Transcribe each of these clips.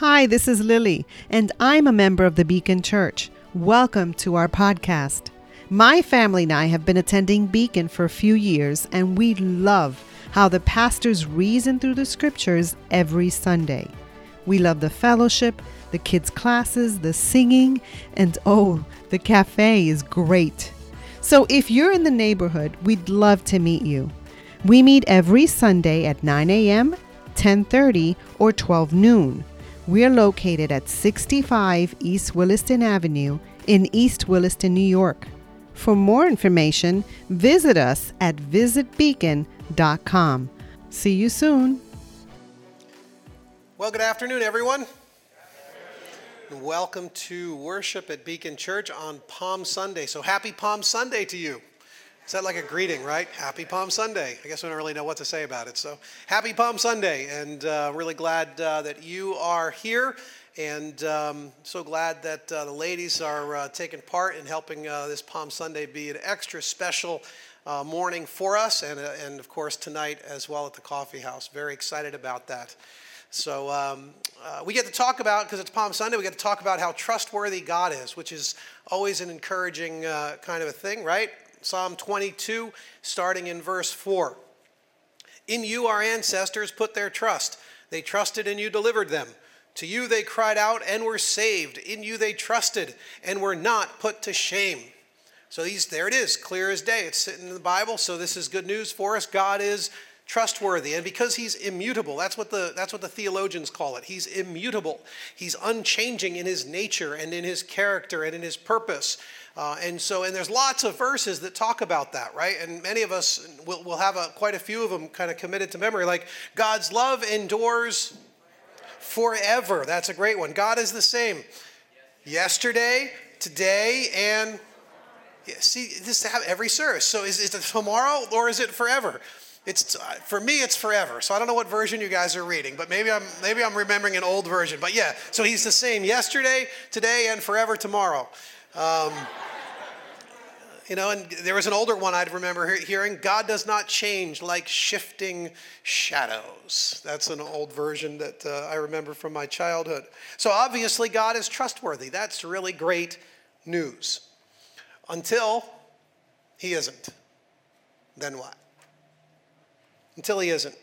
Hi, this is Lily, and I'm a member of the Beacon Church. Welcome to our podcast. My family and I have been attending Beacon for a few years, and we love how the pastors reason through the scriptures every Sunday. We love the fellowship, the kids' classes, the singing, and oh, the cafe is great. So if you're in the neighborhood, we'd love to meet you. We meet every Sunday at 9 a.m., 10:30, or 12 noon. We're located at 65 East Williston Avenue in East Williston, New York. For more information, visit us at visitbeacon.com. See you soon. Well, good afternoon, everyone. And welcome to worship at Beacon Church on Palm Sunday. So, happy Palm Sunday to you. Is that like a greeting, right? Happy Palm Sunday. I guess we don't really know what to say about it. So, happy Palm Sunday. And uh, really glad uh, that you are here. And um, so glad that uh, the ladies are uh, taking part in helping uh, this Palm Sunday be an extra special uh, morning for us. And, and of course, tonight as well at the coffee house. Very excited about that. So um, we get to talk about, because it's Palm Sunday, we get to talk about how trustworthy God is, which is always an encouraging kind of a thing, right? Psalm 22, starting in verse 4. In you our ancestors put their trust. They trusted and you delivered them. To you they cried out and were saved. In you they trusted and were not put to shame. So these there it is, clear as day. It's sitting in the Bible, so this is good news for us. God is trustworthy and because he's immutable that's what the that's what the theologians call it he's immutable he's unchanging in his nature and in his character and in his purpose uh, and so and there's lots of verses that talk about that right? And many of us will, will have a, quite a few of them kind of committed to memory like god's love endures forever. That's a great one. God is the same yesterday today and yeah, see this have every service. So is, is it tomorrow or is it forever? It's for me it's forever. So i don't know what version you guys are reading but maybe i'm maybe i'm remembering an old version. But yeah so he's the same yesterday today and forever tomorrow. Um, you know and there was an older one i'd remember hearing god does not change like shifting shadows. That's an old version that uh, i remember from my childhood. So obviously god is trustworthy. That's really great news. Until he isn't then what? Until he isn't.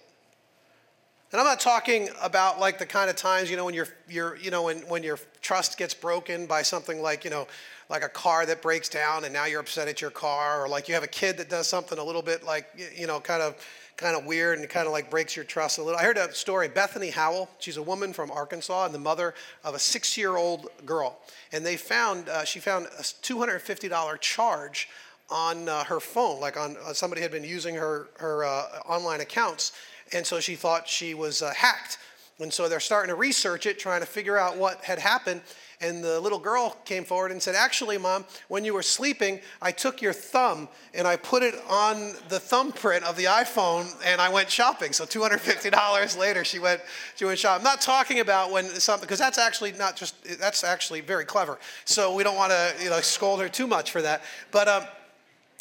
And I'm not talking about like the kind of times, you know, when your your you know when when your trust gets broken by something like, you know, like a car that breaks down and now you're upset at your car or like you have a kid that does something a little bit like you know, kind of kind of weird and kind of like breaks your trust a little. I heard a story. Bethany Howell, she's a woman from Arkansas and the mother of a six-year-old girl. And they found uh, she found a $250 charge on uh, her phone, like on uh, somebody had been using her her uh, online accounts, and so she thought she was uh, hacked. And so they're starting to research it, trying to figure out what had happened. And the little girl came forward and said, Actually, mom, when you were sleeping, I took your thumb and I put it on the thumbprint of the iPhone and I went shopping. So $250 later, she went, she went shopping. I'm not talking about when something, because that's actually not just, that's actually very clever. So we don't want to you know, scold her too much for that. But, um,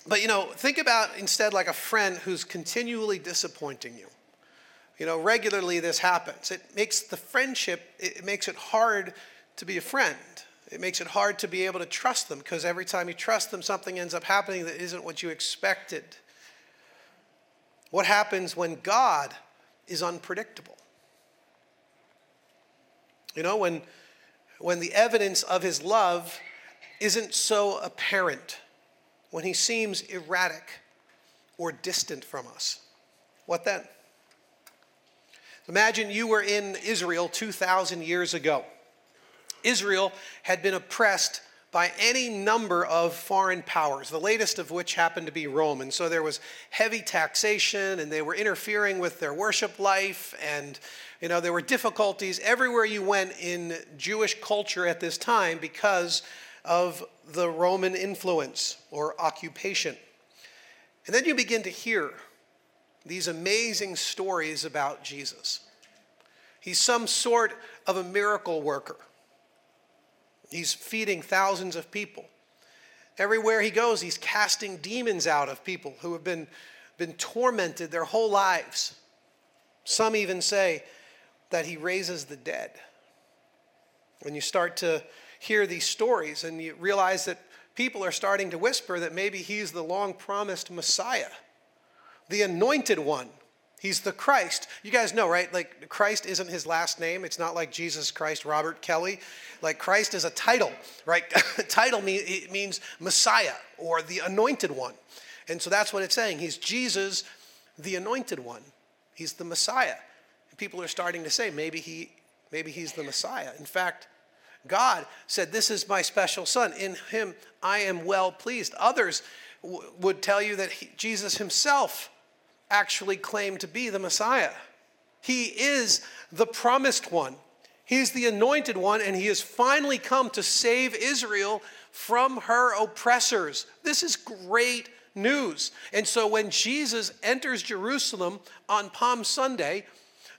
but you know, think about instead like a friend who's continually disappointing you. You know, regularly this happens. It makes the friendship, it makes it hard to be a friend. It makes it hard to be able to trust them because every time you trust them, something ends up happening that isn't what you expected. What happens when God is unpredictable? You know, when, when the evidence of his love isn't so apparent when he seems erratic or distant from us. What then? Imagine you were in Israel 2,000 years ago. Israel had been oppressed by any number of foreign powers, the latest of which happened to be Rome. And so there was heavy taxation, and they were interfering with their worship life, and you know there were difficulties everywhere you went in Jewish culture at this time because of the Roman influence or occupation. And then you begin to hear these amazing stories about Jesus. He's some sort of a miracle worker. He's feeding thousands of people. Everywhere he goes, he's casting demons out of people who have been, been tormented their whole lives. Some even say that he raises the dead. When you start to hear these stories and you realize that people are starting to whisper that maybe he's the long promised Messiah, the anointed one. He's the Christ. You guys know, right? Like, Christ isn't his last name. It's not like Jesus Christ Robert Kelly. Like, Christ is a title, right? title mean, it means Messiah or the anointed one. And so that's what it's saying. He's Jesus, the anointed one. He's the Messiah. And people are starting to say maybe he maybe he's the Messiah. In fact, God said, This is my special son. In him I am well pleased. Others w- would tell you that he, Jesus himself actually claimed to be the Messiah. He is the promised one. He's the anointed one, and he has finally come to save Israel from her oppressors. This is great news. And so when Jesus enters Jerusalem on Palm Sunday,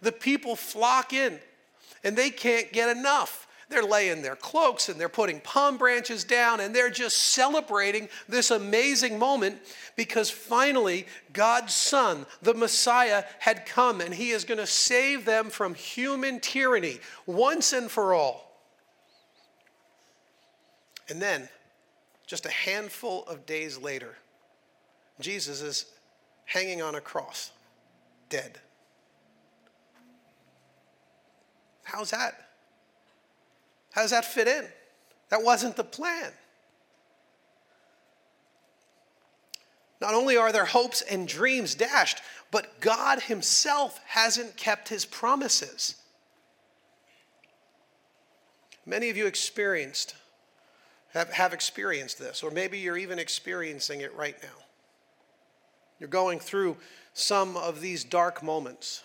the people flock in and they can't get enough. They're laying their cloaks and they're putting palm branches down and they're just celebrating this amazing moment because finally God's Son, the Messiah, had come and He is going to save them from human tyranny once and for all. And then, just a handful of days later, Jesus is hanging on a cross, dead. How's that? How does that fit in? That wasn't the plan. Not only are their hopes and dreams dashed, but God Himself hasn't kept His promises. Many of you experienced, have, have experienced this, or maybe you're even experiencing it right now. You're going through some of these dark moments.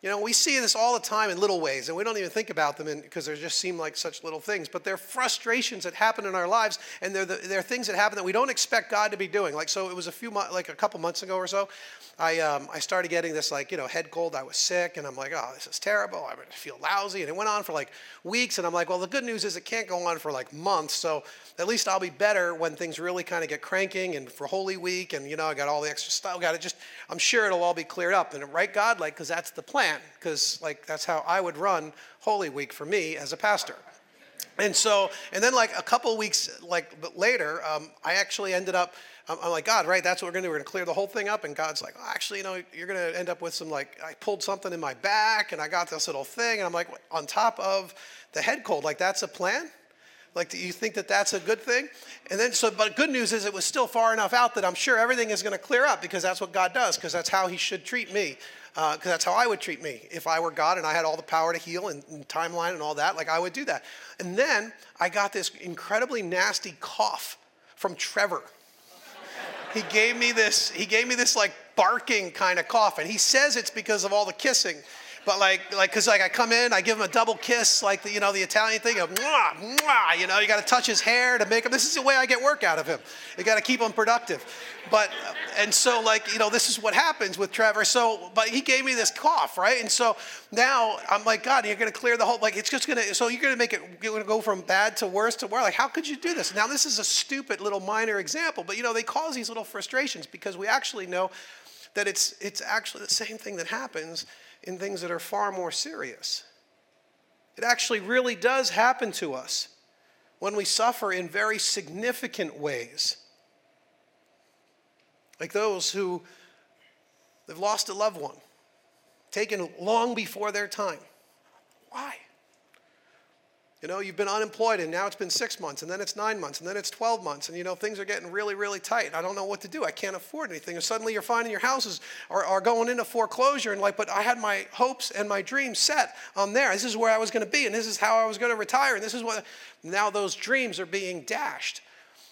You know, we see this all the time in little ways, and we don't even think about them because they just seem like such little things. But they're frustrations that happen in our lives, and they're, the, they're things that happen that we don't expect God to be doing. Like, so it was a few months, like a couple months ago or so, I, um, I started getting this, like, you know, head cold. I was sick, and I'm like, oh, this is terrible. I feel lousy. And it went on for like weeks, and I'm like, well, the good news is it can't go on for like months. So at least I'll be better when things really kind of get cranking and for Holy Week, and, you know, I got all the extra stuff. Got it just, I'm sure it'll all be cleared up. And right, God, like, because that's the plan plan because like that's how I would run Holy Week for me as a pastor. And so, and then like a couple weeks like later, um, I actually ended up. I'm, like God, right? That's what we're gonna do. We're gonna clear the whole thing up. And God's like, actually, you know, you're gonna end up with some like I pulled something in my back, and I got this little thing, and I'm like on top of the head cold. Like that's a plan. Like, do you think that that's a good thing? And then, so, but good news is it was still far enough out that I'm sure everything is going to clear up because that's what God does, because that's how He should treat me because uh, that's how I would treat me. If I were God and I had all the power to heal and, and, timeline and all that, like I would do that. And then I got this incredibly nasty cough from Trevor. he gave me this, he gave me this like barking kind of cough. And he says it's because of all the kissing. But like, like, cause like I come in, I give him a double kiss, like the, you know, the Italian thing of mwah, mwah, you know, you got to touch his hair to make him. This is the way I get work out of him. You got to keep him productive. But, uh, and so like, you know, this is what happens with Trevor. So, but he gave me this cough, right? And so now I'm like, God, you're to clear the whole, like, it's just to, so you're to make it, you're to go from bad to worse to worse. Like, how could you do this? Now, this is a stupid little minor example, but you know, they cause these little frustrations because we actually know that it's, it's actually the same thing that happens in things that are far more serious. It actually really does happen to us when we suffer in very significant ways. Like those who have lost a loved one, taken long before their time. Why? You know, you've been unemployed and now it's been six months and then it's nine months and then it's 12 months and you know, things are getting really, really tight. I don't know what to do. I can't afford anything. And suddenly you're finding your houses are, are going into foreclosure and like, but I had my hopes and my dreams set on there. This is where I was going to be and this is how I was going to retire. And this is what, now those dreams are being dashed.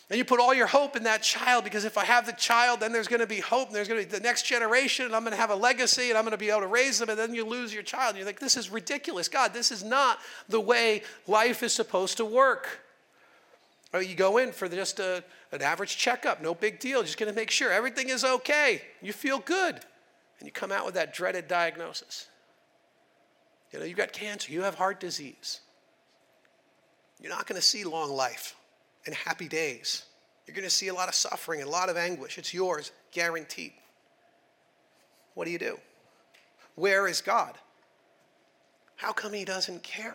And you put all your hope in that child because if I have the child, then there's going to be hope, and there's going to be the next generation, and I'm going to have a legacy, and I'm going to be able to raise them, and then you lose your child. And you're like, this is ridiculous. God, this is not the way life is supposed to work. Or you go in for just a, an average checkup, no big deal, just going to make sure everything is okay. You feel good. And you come out with that dreaded diagnosis. You know, you've got cancer, you have heart disease. You're not going to see long life and happy days. You're going to see a lot of suffering and a lot of anguish. It's yours, guaranteed. What do you do? Where is God? How come He doesn't care?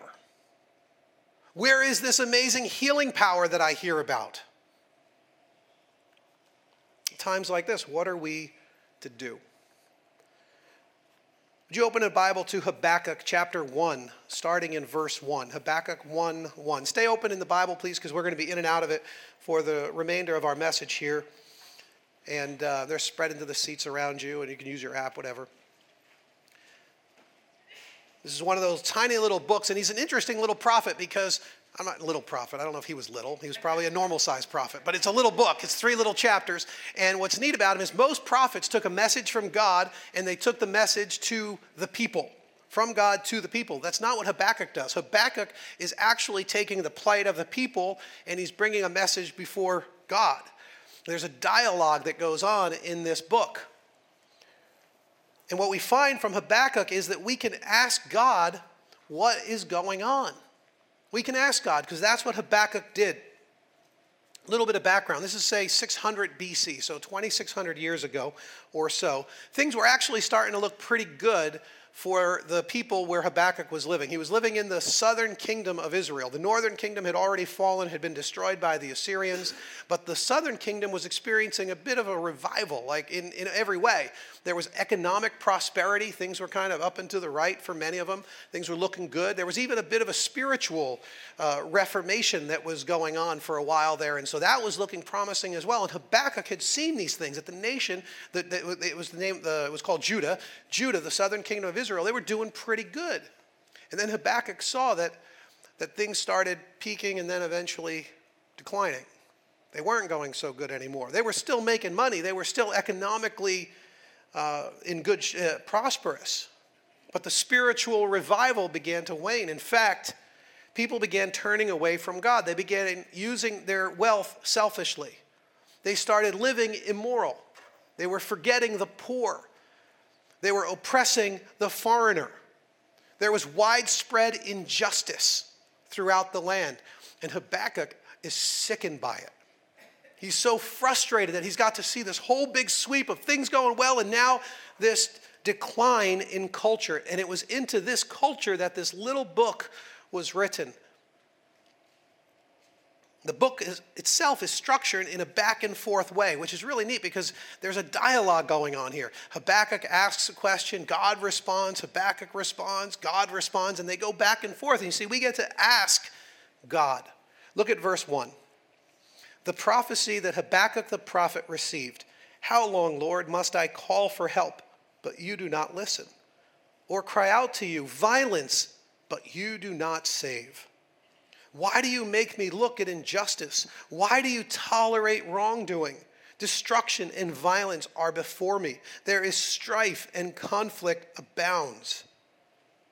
Where is this amazing healing power that I hear about? Times like this, what are we to do? Would you open a Bible to Habakkuk chapter 1, starting in verse 1? Habakkuk 1 1. Stay open in the Bible, please, because we're going to be in and out of it for the remainder of our message here. And uh, they're spread into the seats around you, and you can use your app, whatever. This is one of those tiny little books, and he's an interesting little prophet because I'm not a little prophet. I don't know if he was little. He was probably a normal sized prophet, but it's a little book. It's three little chapters. And what's neat about him is most prophets took a message from God and they took the message to the people, from God to the people. That's not what Habakkuk does. Habakkuk is actually taking the plight of the people and he's bringing a message before God. There's a dialogue that goes on in this book. And what we find from Habakkuk is that we can ask God what is going on. We can ask God because that's what Habakkuk did. A little bit of background. This is, say, 600 BC, so 2,600 years ago or so. Things were actually starting to look pretty good for the people where Habakkuk was living. He was living in the southern kingdom of Israel. The northern kingdom had already fallen, had been destroyed by the Assyrians, but the southern kingdom was experiencing a bit of a revival, like in, in every way. There was economic prosperity. Things were kind of up and to the right for many of them. Things were looking good. There was even a bit of a spiritual uh, reformation that was going on for a while there. And so that was looking promising as well. And Habakkuk had seen these things that the nation, that, that it was the name, the, it was called Judah, Judah, the southern kingdom of Israel, they were doing pretty good. And then Habakkuk saw that, that things started peaking and then eventually declining. They weren't going so good anymore. They were still making money. They were still economically uh, in good, uh, prosperous. But the spiritual revival began to wane. In fact, people began turning away from God. They began using their wealth selfishly. They started living immoral. They were forgetting the poor. They were oppressing the foreigner. There was widespread injustice throughout the land. And Habakkuk is sickened by it. He's so frustrated that he's got to see this whole big sweep of things going well and now this decline in culture. And it was into this culture that this little book was written. The book is, itself is structured in a back and forth way, which is really neat because there's a dialogue going on here. Habakkuk asks a question, God responds, Habakkuk responds, God responds, and they go back and forth. And you see, we get to ask God. Look at verse 1 the prophecy that Habakkuk the prophet received How long, Lord, must I call for help, but you do not listen? Or cry out to you, violence, but you do not save? Why do you make me look at injustice? Why do you tolerate wrongdoing? Destruction and violence are before me. There is strife and conflict abounds.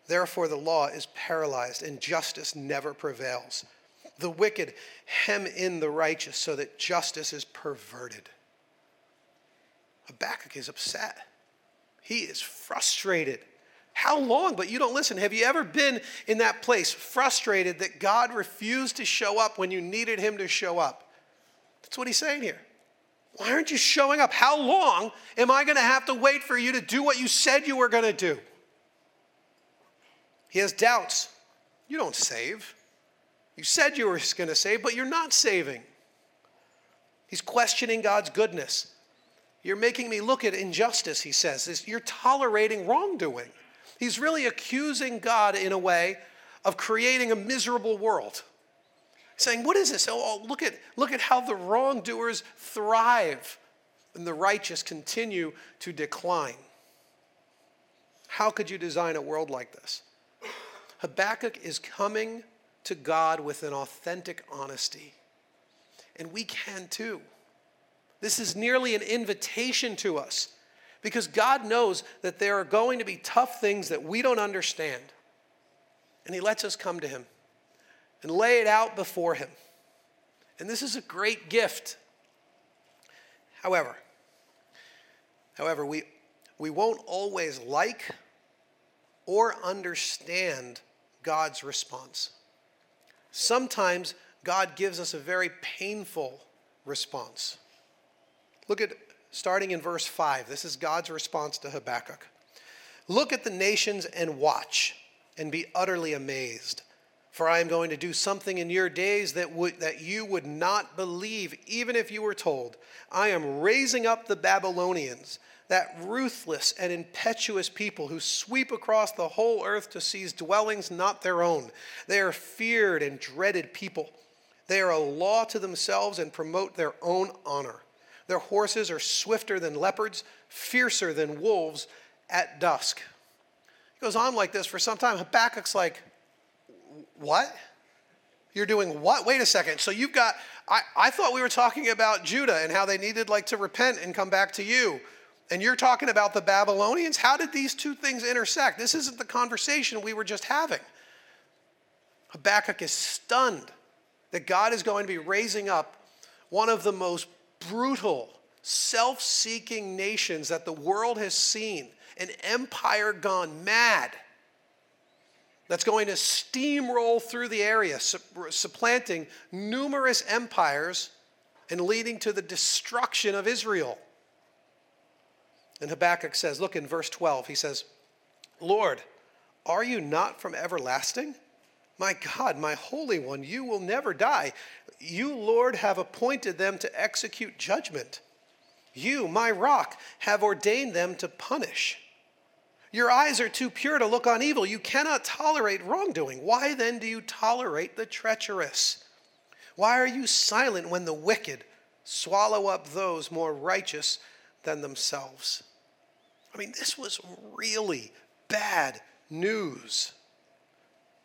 Therefore, the law is paralyzed and justice never prevails. The wicked hem in the righteous so that justice is perverted. Habakkuk is upset. He is frustrated. How long? But you don't listen. Have you ever been in that place, frustrated that God refused to show up when you needed him to show up? That's what he's saying here. Why aren't you showing up? How long am I going to have to wait for you to do what you said you were going to do? He has doubts. You don't save. You said you were going to save, but you're not saving. He's questioning God's goodness. You're making me look at injustice, he says. You're tolerating wrongdoing. He's really accusing God in a way of creating a miserable world. Saying, What is this? Oh, oh, look, at, look at how the wrongdoers thrive and the righteous continue to decline. How could you design a world like this? Habakkuk is coming to God with an authentic honesty. And we can too. This is nearly an invitation to us because God knows that there are going to be tough things that we don't understand. And He lets us come to Him and lay it out before Him. And this is a great gift. However, however, we, we won't always like or understand God's response. Sometimes God gives us a very painful response. Look at starting in verse 5. This is God's response to Habakkuk. Look at the nations and watch and be utterly amazed. For I am going to do something in your days that, would, that you would not believe, even if you were told. I am raising up the Babylonians, that ruthless and impetuous people who sweep across the whole earth to seize dwellings not their own. They are feared and dreaded people. They are a law to themselves and promote their own honor. Their horses are swifter than leopards, fiercer than wolves at dusk. It goes on like this for some time. Habakkuk's like, what? You're doing what? Wait a second. So you've got, I, I thought we were talking about Judah and how they needed like to repent and come back to you. And you're talking about the Babylonians? How did these two things intersect? This isn't the conversation we were just having. Habakkuk is stunned that God is going to be raising up one of the most brutal, self seeking nations that the world has seen, an empire gone mad that's going to steamroll through the area, supplanting numerous empires and leading to the destruction of Israel. And Habakkuk says, look in verse 12, he says, Lord, are you not from everlasting? My God, my Holy One, you will never die. You, Lord, have appointed them to execute judgment. You, my rock, have ordained them to punish. Your eyes are too pure to look on evil. You cannot tolerate wrongdoing. Why then do you tolerate the treacherous? Why are you silent when the wicked swallow up those more righteous than themselves? I mean, this was really bad news.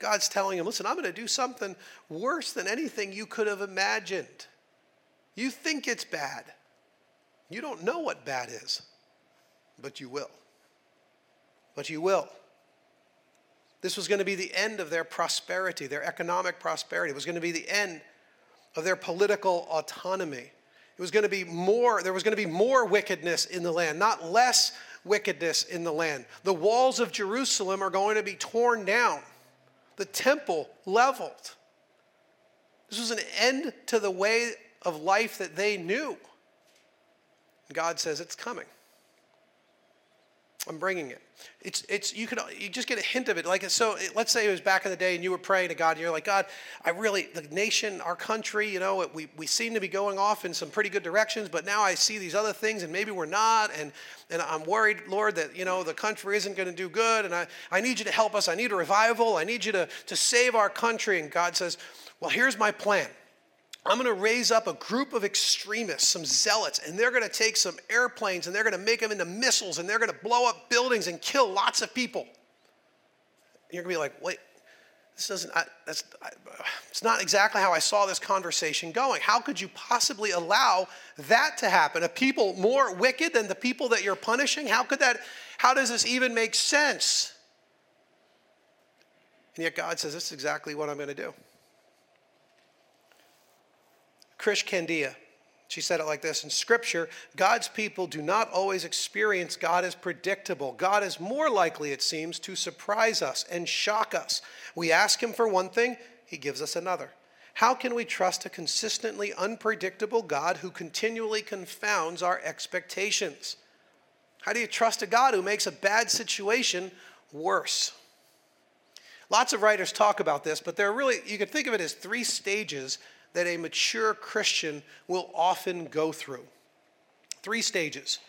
God's telling him, listen, I'm going to do something worse than anything you could have imagined. You think it's bad. You don't know what bad is, but you will but you will. This was going to be the end of their prosperity, their economic prosperity. It was going to be the end of their political autonomy. It was going to be more, there was going to be more wickedness in the land, not less wickedness in the land. The walls of Jerusalem are going to be torn down, the temple leveled. This was an end to the way of life that they knew. God says it's coming. I'm bringing it. It's, it's, you can, you just get a hint of it. Like, so let's say it was back in the day and you were praying to God and you're like, God, I really, the nation, our country, you know, we, we seem to be going off in some pretty good directions, but now I see these other things and maybe we're not. And, and I'm worried, Lord, that, you know, the country isn't going to do good. And I, I need you to help us. I need a revival. I need you to, to save our country. And God says, well, here's my plan. I'm going to raise up a group of extremists, some zealots, and they're going to take some airplanes and they're going to make them into missiles and they're going to blow up buildings and kill lots of people. You're going to be like, wait, this doesn't, I, that's, I, it's not exactly how I saw this conversation going. How could you possibly allow that to happen? A people more wicked than the people that you're punishing? How could that, how does this even make sense? And yet God says, this is exactly what I'm going to do. Krish Kandiah. She said it like this In Scripture, God's people do not always experience God as predictable. God is more likely, it seems, to surprise us and shock us. We ask Him for one thing, He gives us another. How can we trust a consistently unpredictable God who continually confounds our expectations? How do you trust a God who makes a bad situation worse? Lots of writers talk about this, but there are really, you could think of it as three stages that a mature Christian will often go through. Three stages.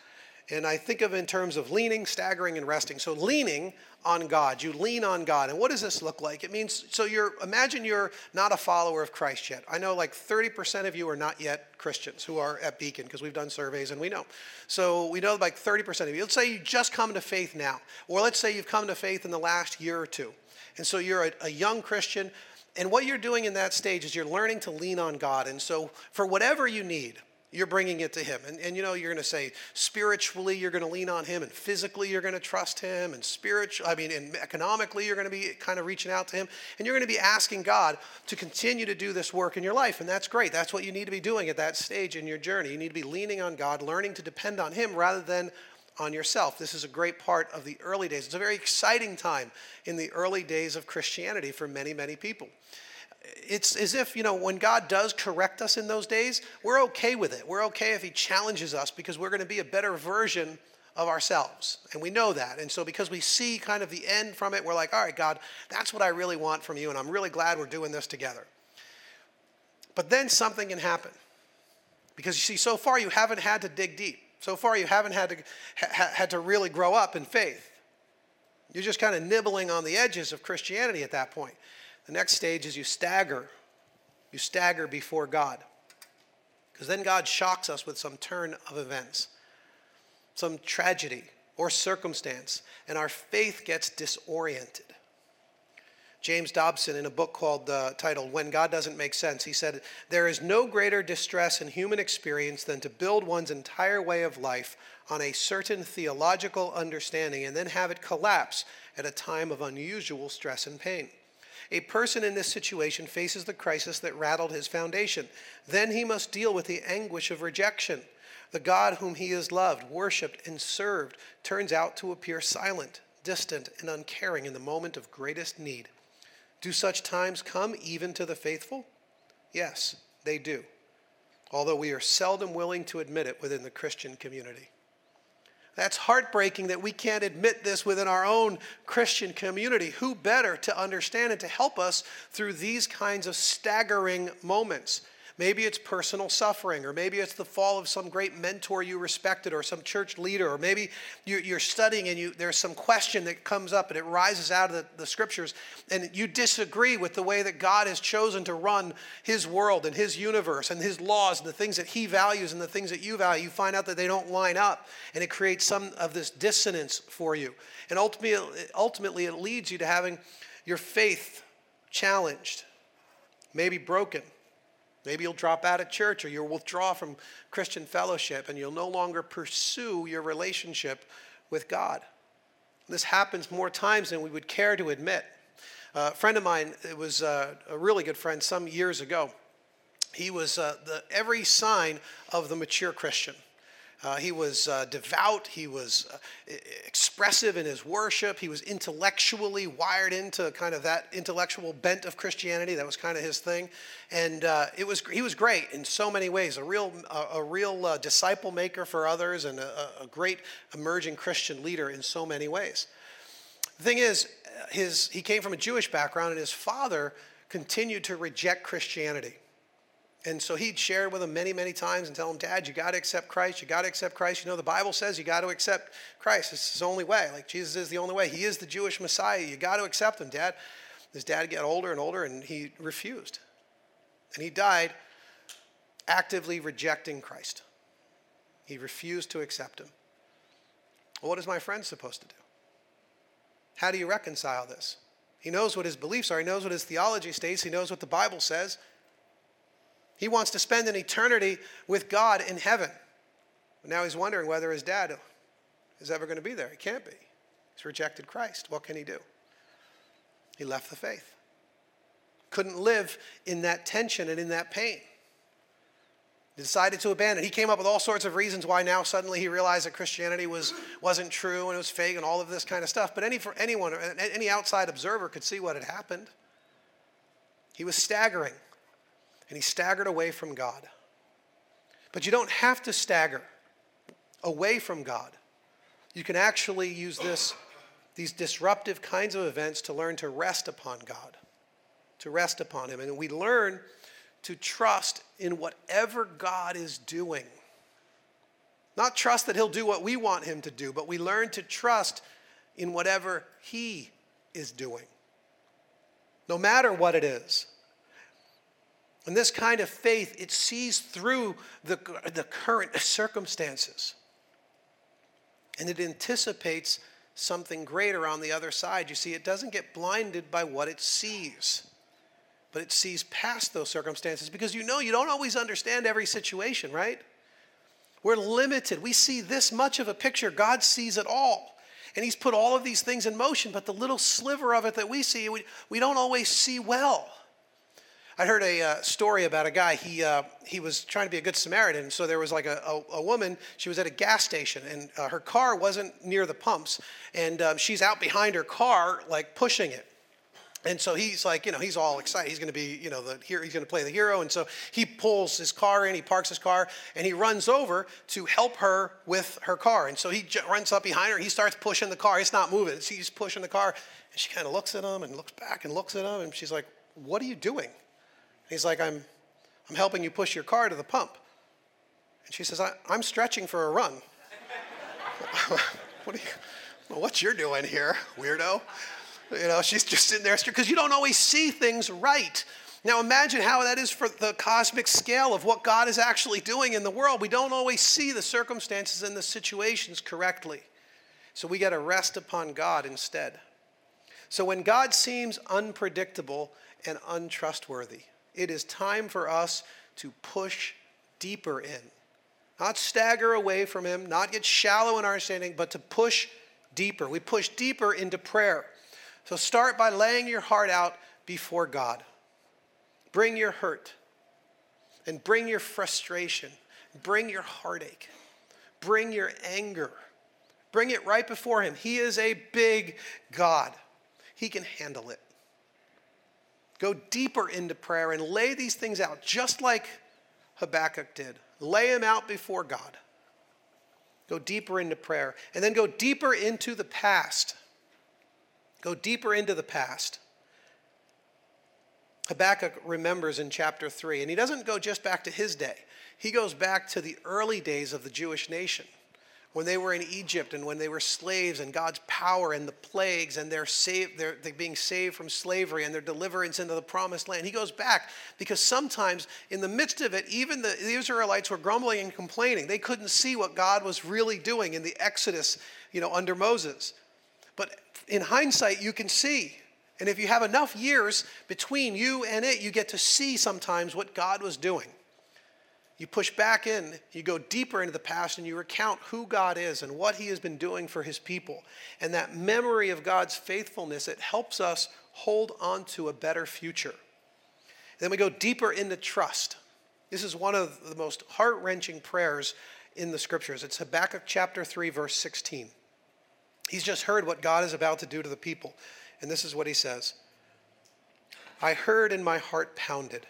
And I think of in terms of leaning, staggering, and resting. So leaning on God, you lean on God. And what does this look like? It means so you're imagine you're not a follower of Christ yet. I know like 30% of you are not yet Christians who are at Beacon because we've done surveys and we know. So we know like 30% of you. Let's say you just come to faith now, or let's say you've come to faith in the last year or two. And so you're a, a young Christian, and what you're doing in that stage is you're learning to lean on God. And so, for whatever you need, you're bringing it to Him. And, and you know, you're going to say spiritually, you're going to lean on Him, and physically, you're going to trust Him, and spiritual, I mean, and economically, you're going to be kind of reaching out to Him. And you're going to be asking God to continue to do this work in your life. And that's great. That's what you need to be doing at that stage in your journey. You need to be leaning on God, learning to depend on Him rather than on yourself. This is a great part of the early days. It's a very exciting time in the early days of Christianity for many, many people. It's as if, you know, when God does correct us in those days, we're okay with it. We're okay if He challenges us because we're going to be a better version of ourselves. And we know that. And so, because we see kind of the end from it, we're like, all right, God, that's what I really want from you. And I'm really glad we're doing this together. But then something can happen. Because you see, so far you haven't had to dig deep. So far you haven't had to, ha- had to really grow up in faith. You're just kind of nibbling on the edges of Christianity at that point. The next stage is you stagger. You stagger before God. Because then God shocks us with some turn of events, some tragedy or circumstance, and our faith gets disoriented. James Dobson, in a book called uh, titled "When God Doesn't Make Sense," he said, "There is no greater distress in human experience than to build one's entire way of life on a certain theological understanding and then have it collapse at a time of unusual stress and pain." A person in this situation faces the crisis that rattled his foundation. Then he must deal with the anguish of rejection. The God whom he has loved, worshiped, and served turns out to appear silent, distant, and uncaring in the moment of greatest need. Do such times come even to the faithful? Yes, they do, although we are seldom willing to admit it within the Christian community. That's heartbreaking that we can't admit this within our own Christian community. Who better to understand and to help us through these kinds of staggering moments? Maybe it's personal suffering, or maybe it's the fall of some great mentor you respected, or some church leader, or maybe you're studying and you, there's some question that comes up and it rises out of the, the scriptures, and you disagree with the way that God has chosen to run His world and His universe and His laws and the things that He values and the things that you value. You find out that they don't line up, and it creates some of this dissonance for you. And ultimately, ultimately it leads you to having your faith challenged, maybe broken Maybe you'll drop out of church or you'll withdraw from Christian fellowship and you'll no longer pursue your relationship with God. This happens more times than we would care to admit. Uh, a friend of mine, it was uh, a really good friend some years ago. He was uh, the, every sign of the mature Christian. Uh, he was uh, devout. He was uh, expressive in his worship. He was intellectually wired into kind of that intellectual bent of Christianity. That was kind of his thing, and uh, it was he was great in so many ways. A real a, real uh, disciple maker for others, and a, a great emerging Christian leader in so many ways. The thing is, his he came from a Jewish background, and his father continued to reject Christianity. And so he'd share with him many, many times and tell him, Dad, you got to accept Christ. You got to accept Christ. You know, the Bible says you got to accept Christ. It's his only way. Like Jesus is the only way. He is the Jewish Messiah. You got to accept him, Dad. His dad got older and older, and he refused. And he died actively rejecting Christ. He refused to accept him. Well, what is my friend supposed to do? How do you reconcile this? He knows what his beliefs are, he knows what his theology states, he knows what the Bible says. He wants to spend an eternity with God in heaven. Now he's wondering whether his dad is ever going to be there. He can't be. He's rejected Christ. What can he do? He left the faith. Couldn't live in that tension and in that pain. He decided to abandon. He came up with all sorts of reasons why now suddenly he realized that Christianity was, wasn't true and it was fake and all of this kind of stuff. But any, for anyone, any outside observer could see what had happened. He was staggering and he staggered away from God. But you don't have to stagger away from God. You can actually use this, these disruptive kinds of events to learn to rest upon God, to rest upon Him. And we learn to trust in whatever God is doing. Not trust that He'll do what we want Him to do, but we learn to trust in whatever He is doing. No matter what it is. And this kind of faith, it sees through the, the current circumstances. And it anticipates something greater on the other side. You see, it doesn't get blinded by what it sees, but it sees past those circumstances because you know you don't always understand every situation, right? We're limited. We see this much of a picture, God sees it all. And He's put all of these things in motion, but the little sliver of it that we see, we, we don't always see well. I heard a uh, story about a guy. He uh, he was trying to be a good Samaritan. So there was like a, a, a woman. She was at a gas station, and uh, her car wasn't near the pumps, and um, she's out behind her car, like pushing it. And so he's like, you know, he's all excited. He's going to be, you know, the hero, he's going to play the hero. And so he pulls his car in, he parks his car, and he runs over to help her with her car. And so he j- runs up behind her. He starts pushing the car. It's not moving. So he's pushing the car. And she kind of looks at him and looks back and looks at him. And she's like, What are you doing? He's like, I'm, I'm helping you push your car to the pump. And she says, I, am stretching for a run. what are you, well, what you're doing here, weirdo? You know, she's just sitting there because you don't always see things right. Now imagine how that is for the cosmic scale of what God is actually doing in the world. We don't always see the circumstances and the situations correctly. So we got to rest upon God instead. So when God seems unpredictable and untrustworthy, it is time for us to push deeper in. Not stagger away from Him, not get shallow in our understanding, but to push deeper. We push deeper into prayer. So start by laying your heart out before God. Bring your hurt and bring your frustration, bring your heartache, bring your anger. Bring it right before Him. He is a big God, He can handle it. Go deeper into prayer and lay these things out, just like Habakkuk did. Lay them out before God. Go deeper into prayer. And then go deeper into the past. Go deeper into the past. Habakkuk remembers in chapter 3, and he doesn't go just back to his day, he goes back to the early days of the Jewish nation when they were in Egypt and when they were slaves and God's power and the plagues and they're, being saved from slavery and their deliverance into the promised land. He goes back because sometimes in the midst of it, even the Israelites were grumbling and complaining. They couldn't see what God was really doing in the Exodus, you know, under Moses. But in hindsight, you can see. And if you have enough years between you and it, you get to see sometimes what God was doing. You push back in, you go deeper into the past, and you recount who God is and what He has been doing for His people. And that memory of God's faithfulness, it helps us hold on to a better future. Then we go deeper into trust. This is one of the most heart wrenching prayers in the scriptures. It's Habakkuk chapter 3, verse 16. He's just heard what God is about to do to the people. And this is what he says I heard and my heart pounded.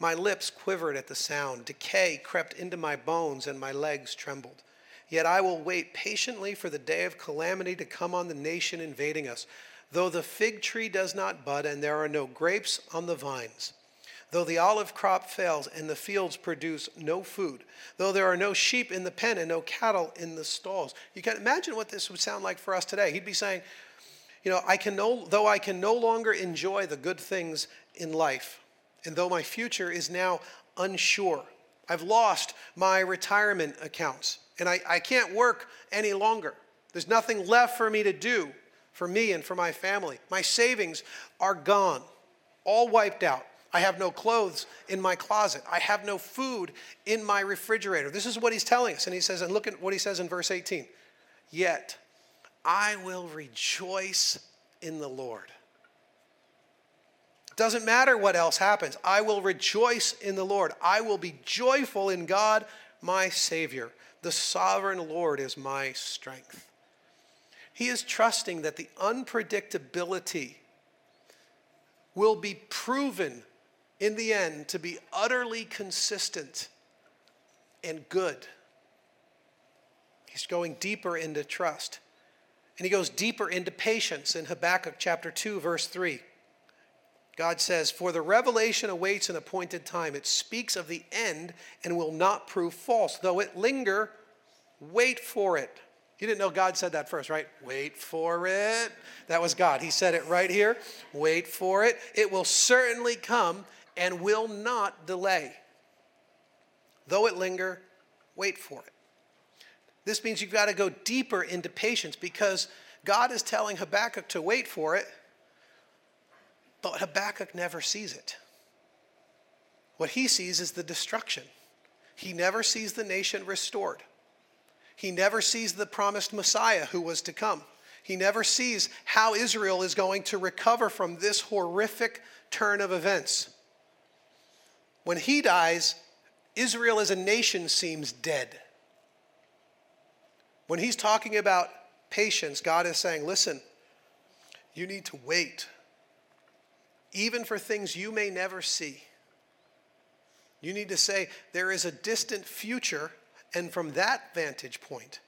My lips quivered at the sound. Decay crept into my bones and my legs trembled. Yet I will wait patiently for the day of calamity to come on the nation invading us. Though the fig tree does not bud and there are no grapes on the vines, though the olive crop fails and the fields produce no food, though there are no sheep in the pen and no cattle in the stalls. You can imagine what this would sound like for us today. He'd be saying, you know, I can no, though I can no longer enjoy the good things in life, and though my future is now unsure, I've lost my retirement accounts and I, I can't work any longer. There's nothing left for me to do for me and for my family. My savings are gone, all wiped out. I have no clothes in my closet. I have no food in my refrigerator. This is what he's telling us. And he says, and look at what he says in verse 18. Yet I will rejoice in the Lord. Doesn't matter what else happens. I will rejoice in the Lord. I will be joyful in God, my Savior. The sovereign Lord is my strength. He is trusting that the unpredictability will be proven in the end to be utterly consistent and good. He's going deeper into trust. And he goes deeper into patience in Habakkuk chapter 2, verse 3. God says, For the revelation awaits an appointed time. It speaks of the end and will not prove false. Though it linger, wait for it. You didn't know God said that first, right? Wait for it. That was God. He said it right here. Wait for it. It will certainly come and will not delay. Though it linger, wait for it. This means you've got to go deeper into patience because God is telling Habakkuk to wait for it but Habakkuk never sees it. What he sees is the destruction. He never sees the nation restored. He never sees the promised Messiah who was to come. He never sees how Israel is going to recover from this horrific turn of events. When he dies, Israel as a nation seems dead. When he's talking about patience, God is saying, listen, you need to wait even for things you may never see. You need to say, there is a distant future, and from that vantage point,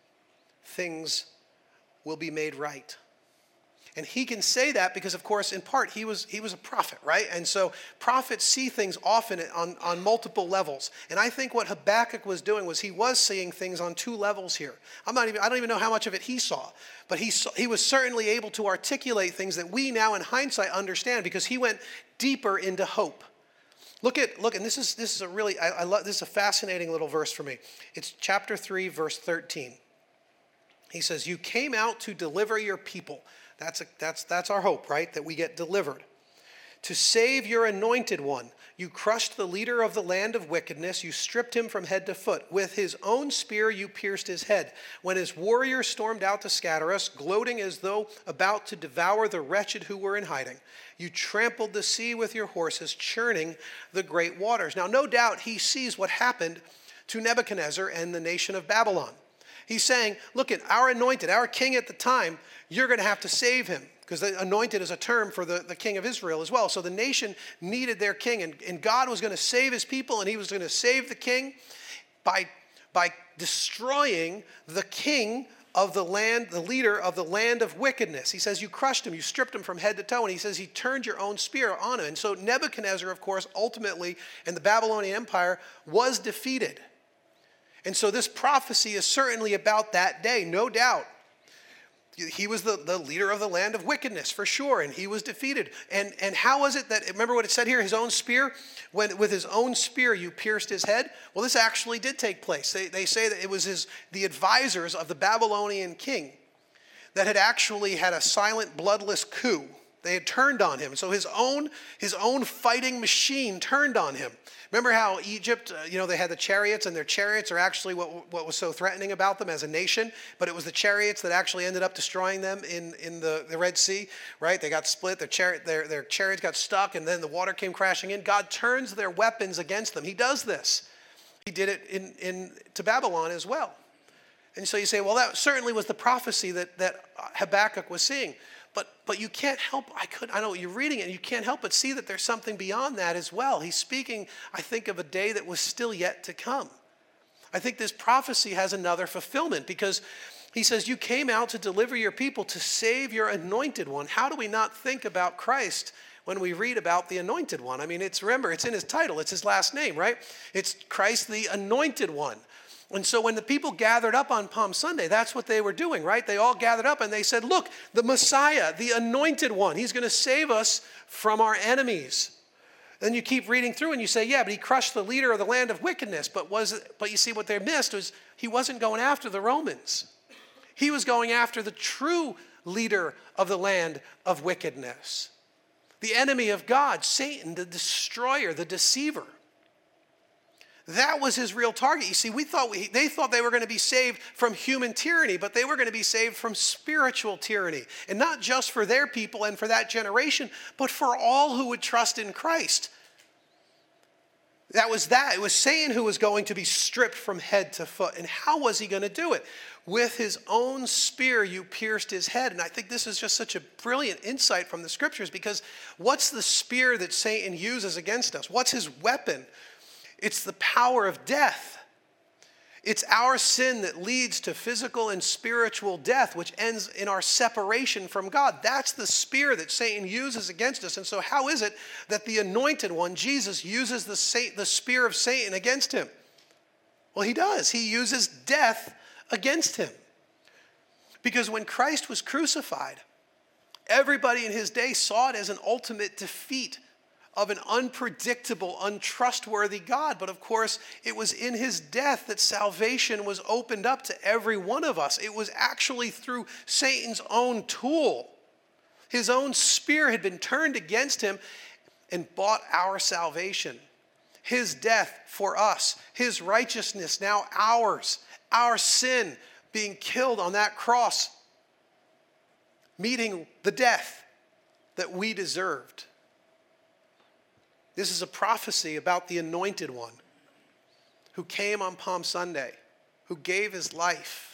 things will be made right. And he can say that because, of course, in part, he was, he was a prophet, right? And so prophets see things often on, on multiple levels. And I think what Habakkuk was doing was he was seeing things on two levels here. I'm not even, I don't even know how much of it he saw, but he, saw, he was certainly able to articulate things that we now, in hindsight, understand because he went deeper into hope. Look at, look, and this is, this is a really, I, I love, this is a fascinating little verse for me. It's chapter 3, verse 13. He says, You came out to deliver your people that's, a, that's, that's our hope, right? That we get delivered. To save your anointed one, you crushed the leader of the land of wickedness. You stripped him from head to foot. With his own spear, you pierced his head. When his warriors stormed out to scatter us, gloating as though about to devour the wretched who were in hiding, you trampled the sea with your horses, churning the great waters. Now, no doubt he sees what happened to Nebuchadnezzar and the nation of Babylon. He's saying, Look at our anointed, our king at the time, you're going to have to save him. Because the anointed is a term for the, the king of Israel as well. So the nation needed their king, and, and God was going to save his people, and he was going to save the king by, by destroying the king of the land, the leader of the land of wickedness. He says, You crushed him, you stripped him from head to toe, and he says, He turned your own spear on him. And so Nebuchadnezzar, of course, ultimately, in the Babylonian Empire, was defeated. And so this prophecy is certainly about that day, no doubt. He was the, the leader of the land of wickedness for sure, and he was defeated. And, and how was it that, remember what it said here, his own spear? When with his own spear you pierced his head? Well, this actually did take place. They, they say that it was his, the advisors of the Babylonian king that had actually had a silent, bloodless coup. They had turned on him. So his own, his own fighting machine turned on him. Remember how Egypt, uh, you know, they had the chariots, and their chariots are actually what, what was so threatening about them as a nation, but it was the chariots that actually ended up destroying them in, in the, the Red Sea, right? They got split, their, chariot, their, their chariots got stuck, and then the water came crashing in. God turns their weapons against them. He does this. He did it in, in, to Babylon as well. And so you say, well, that certainly was the prophecy that, that Habakkuk was seeing. But, but you can't help, I could, I know you're reading it, and you can't help but see that there's something beyond that as well. He's speaking, I think, of a day that was still yet to come. I think this prophecy has another fulfillment because he says, You came out to deliver your people, to save your anointed one. How do we not think about Christ when we read about the anointed one? I mean, it's remember, it's in his title, it's his last name, right? It's Christ the anointed one. And so when the people gathered up on Palm Sunday, that's what they were doing, right? They all gathered up and they said, Look, the Messiah, the anointed one, he's going to save us from our enemies. Then you keep reading through and you say, Yeah, but he crushed the leader of the land of wickedness. But, was but you see, what they missed was he wasn't going after the Romans, he was going after the true leader of the land of wickedness, the enemy of God, Satan, the destroyer, the deceiver. That was his real target. You see, we thought we, they thought they were going to be saved from human tyranny, but they were going to be saved from spiritual tyranny. And not just for their people and for that generation, but for all who would trust in Christ. That was that. It was Satan who was going to be stripped from head to foot. And how was he going to do it? With his own spear, you pierced his head. And I think this is just such a brilliant insight from the scriptures because what's the spear that Satan uses against us? What's his weapon? It's the power of death. It's our sin that leads to physical and spiritual death, which ends in our separation from God. That's the spear that Satan uses against us. And so, how is it that the anointed one, Jesus, uses the, the spear of Satan against him? Well, he does. He uses death against him. Because when Christ was crucified, everybody in his day saw it as an ultimate defeat of an unpredictable, untrustworthy God. But of course, it was in his death that salvation was opened up to every one of us. It was actually through Satan's own tool. His own spear had been turned against him and bought our salvation. His death for us, his righteousness now ours, our sin being killed on that cross, meeting the death that we deserved. This is a prophecy about the anointed one who came on Palm Sunday, who gave his life,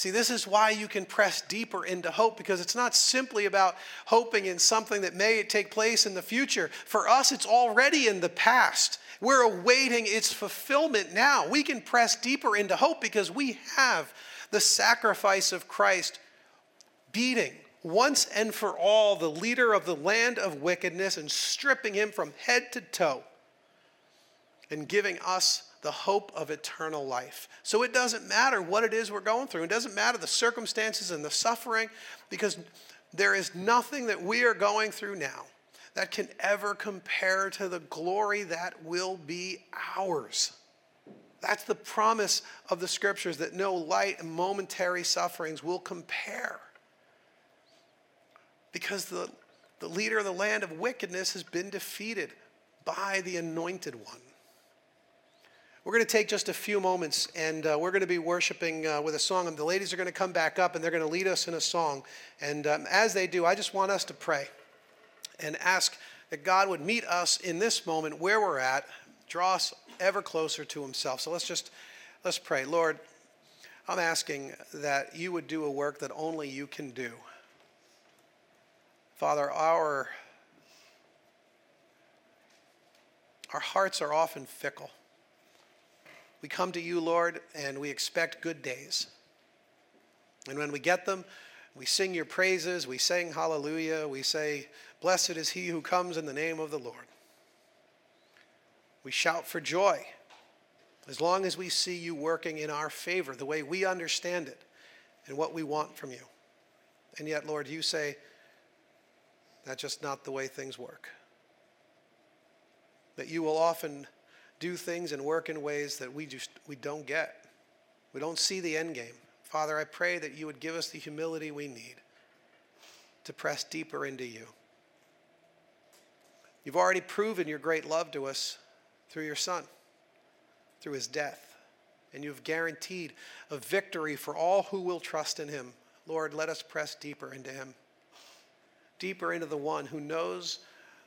See, this is why you can press deeper into hope because it's not simply about hoping in something that may take place in the future. For us, it's already in the past. We're awaiting its fulfillment now. We can press deeper into hope because we have the sacrifice of Christ beating once and for all the leader of the land of wickedness and stripping him from head to toe and giving us the hope of eternal life. So it doesn't matter what it is we're going through. It doesn't matter the circumstances and the suffering because there is nothing that we are going through now that can ever compare to the glory that will be ours. That's the promise of the scriptures that no light and momentary sufferings will compare. Because the, the leader of the land of wickedness has been defeated by the anointed one. We're going to take just a few moments and uh, we're going to be worshiping uh, with a song. And the ladies are going to come back up and they're going to lead us in a song. And um, as they do, I just want us to pray and ask that God would meet us in this moment where we're at, draw us ever closer to Himself. So let's just let's pray. Lord, I'm asking that you would do a work that only you can do. Father, our our hearts are often fickle. We come to you, Lord, and we expect good days. And when we get them, we sing your praises, we sing hallelujah, we say, Blessed is he who comes in the name of the Lord. We shout for joy as long as we see you working in our favor, the way we understand it and what we want from you. And yet, Lord, you say, that's just not the way things work. That you will often do things and work in ways that we just we don't get. We don't see the end game. Father, I pray that you would give us the humility we need to press deeper into you. You've already proven your great love to us through your son, through his death, and you've guaranteed a victory for all who will trust in him. Lord, let us press deeper into him, deeper into the one who knows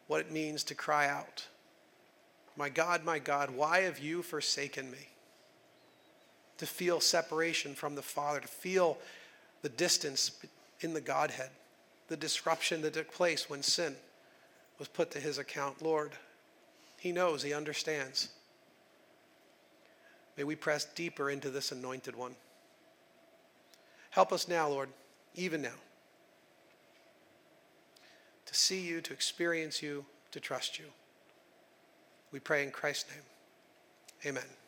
what it means to cry out my God, my God, why have you forsaken me? To feel separation from the Father, to feel the distance in the Godhead, the disruption that took place when sin was put to his account. Lord, he knows, he understands. May we press deeper into this anointed one. Help us now, Lord, even now, to see you, to experience you, to trust you. We pray in Christ's name. Amen.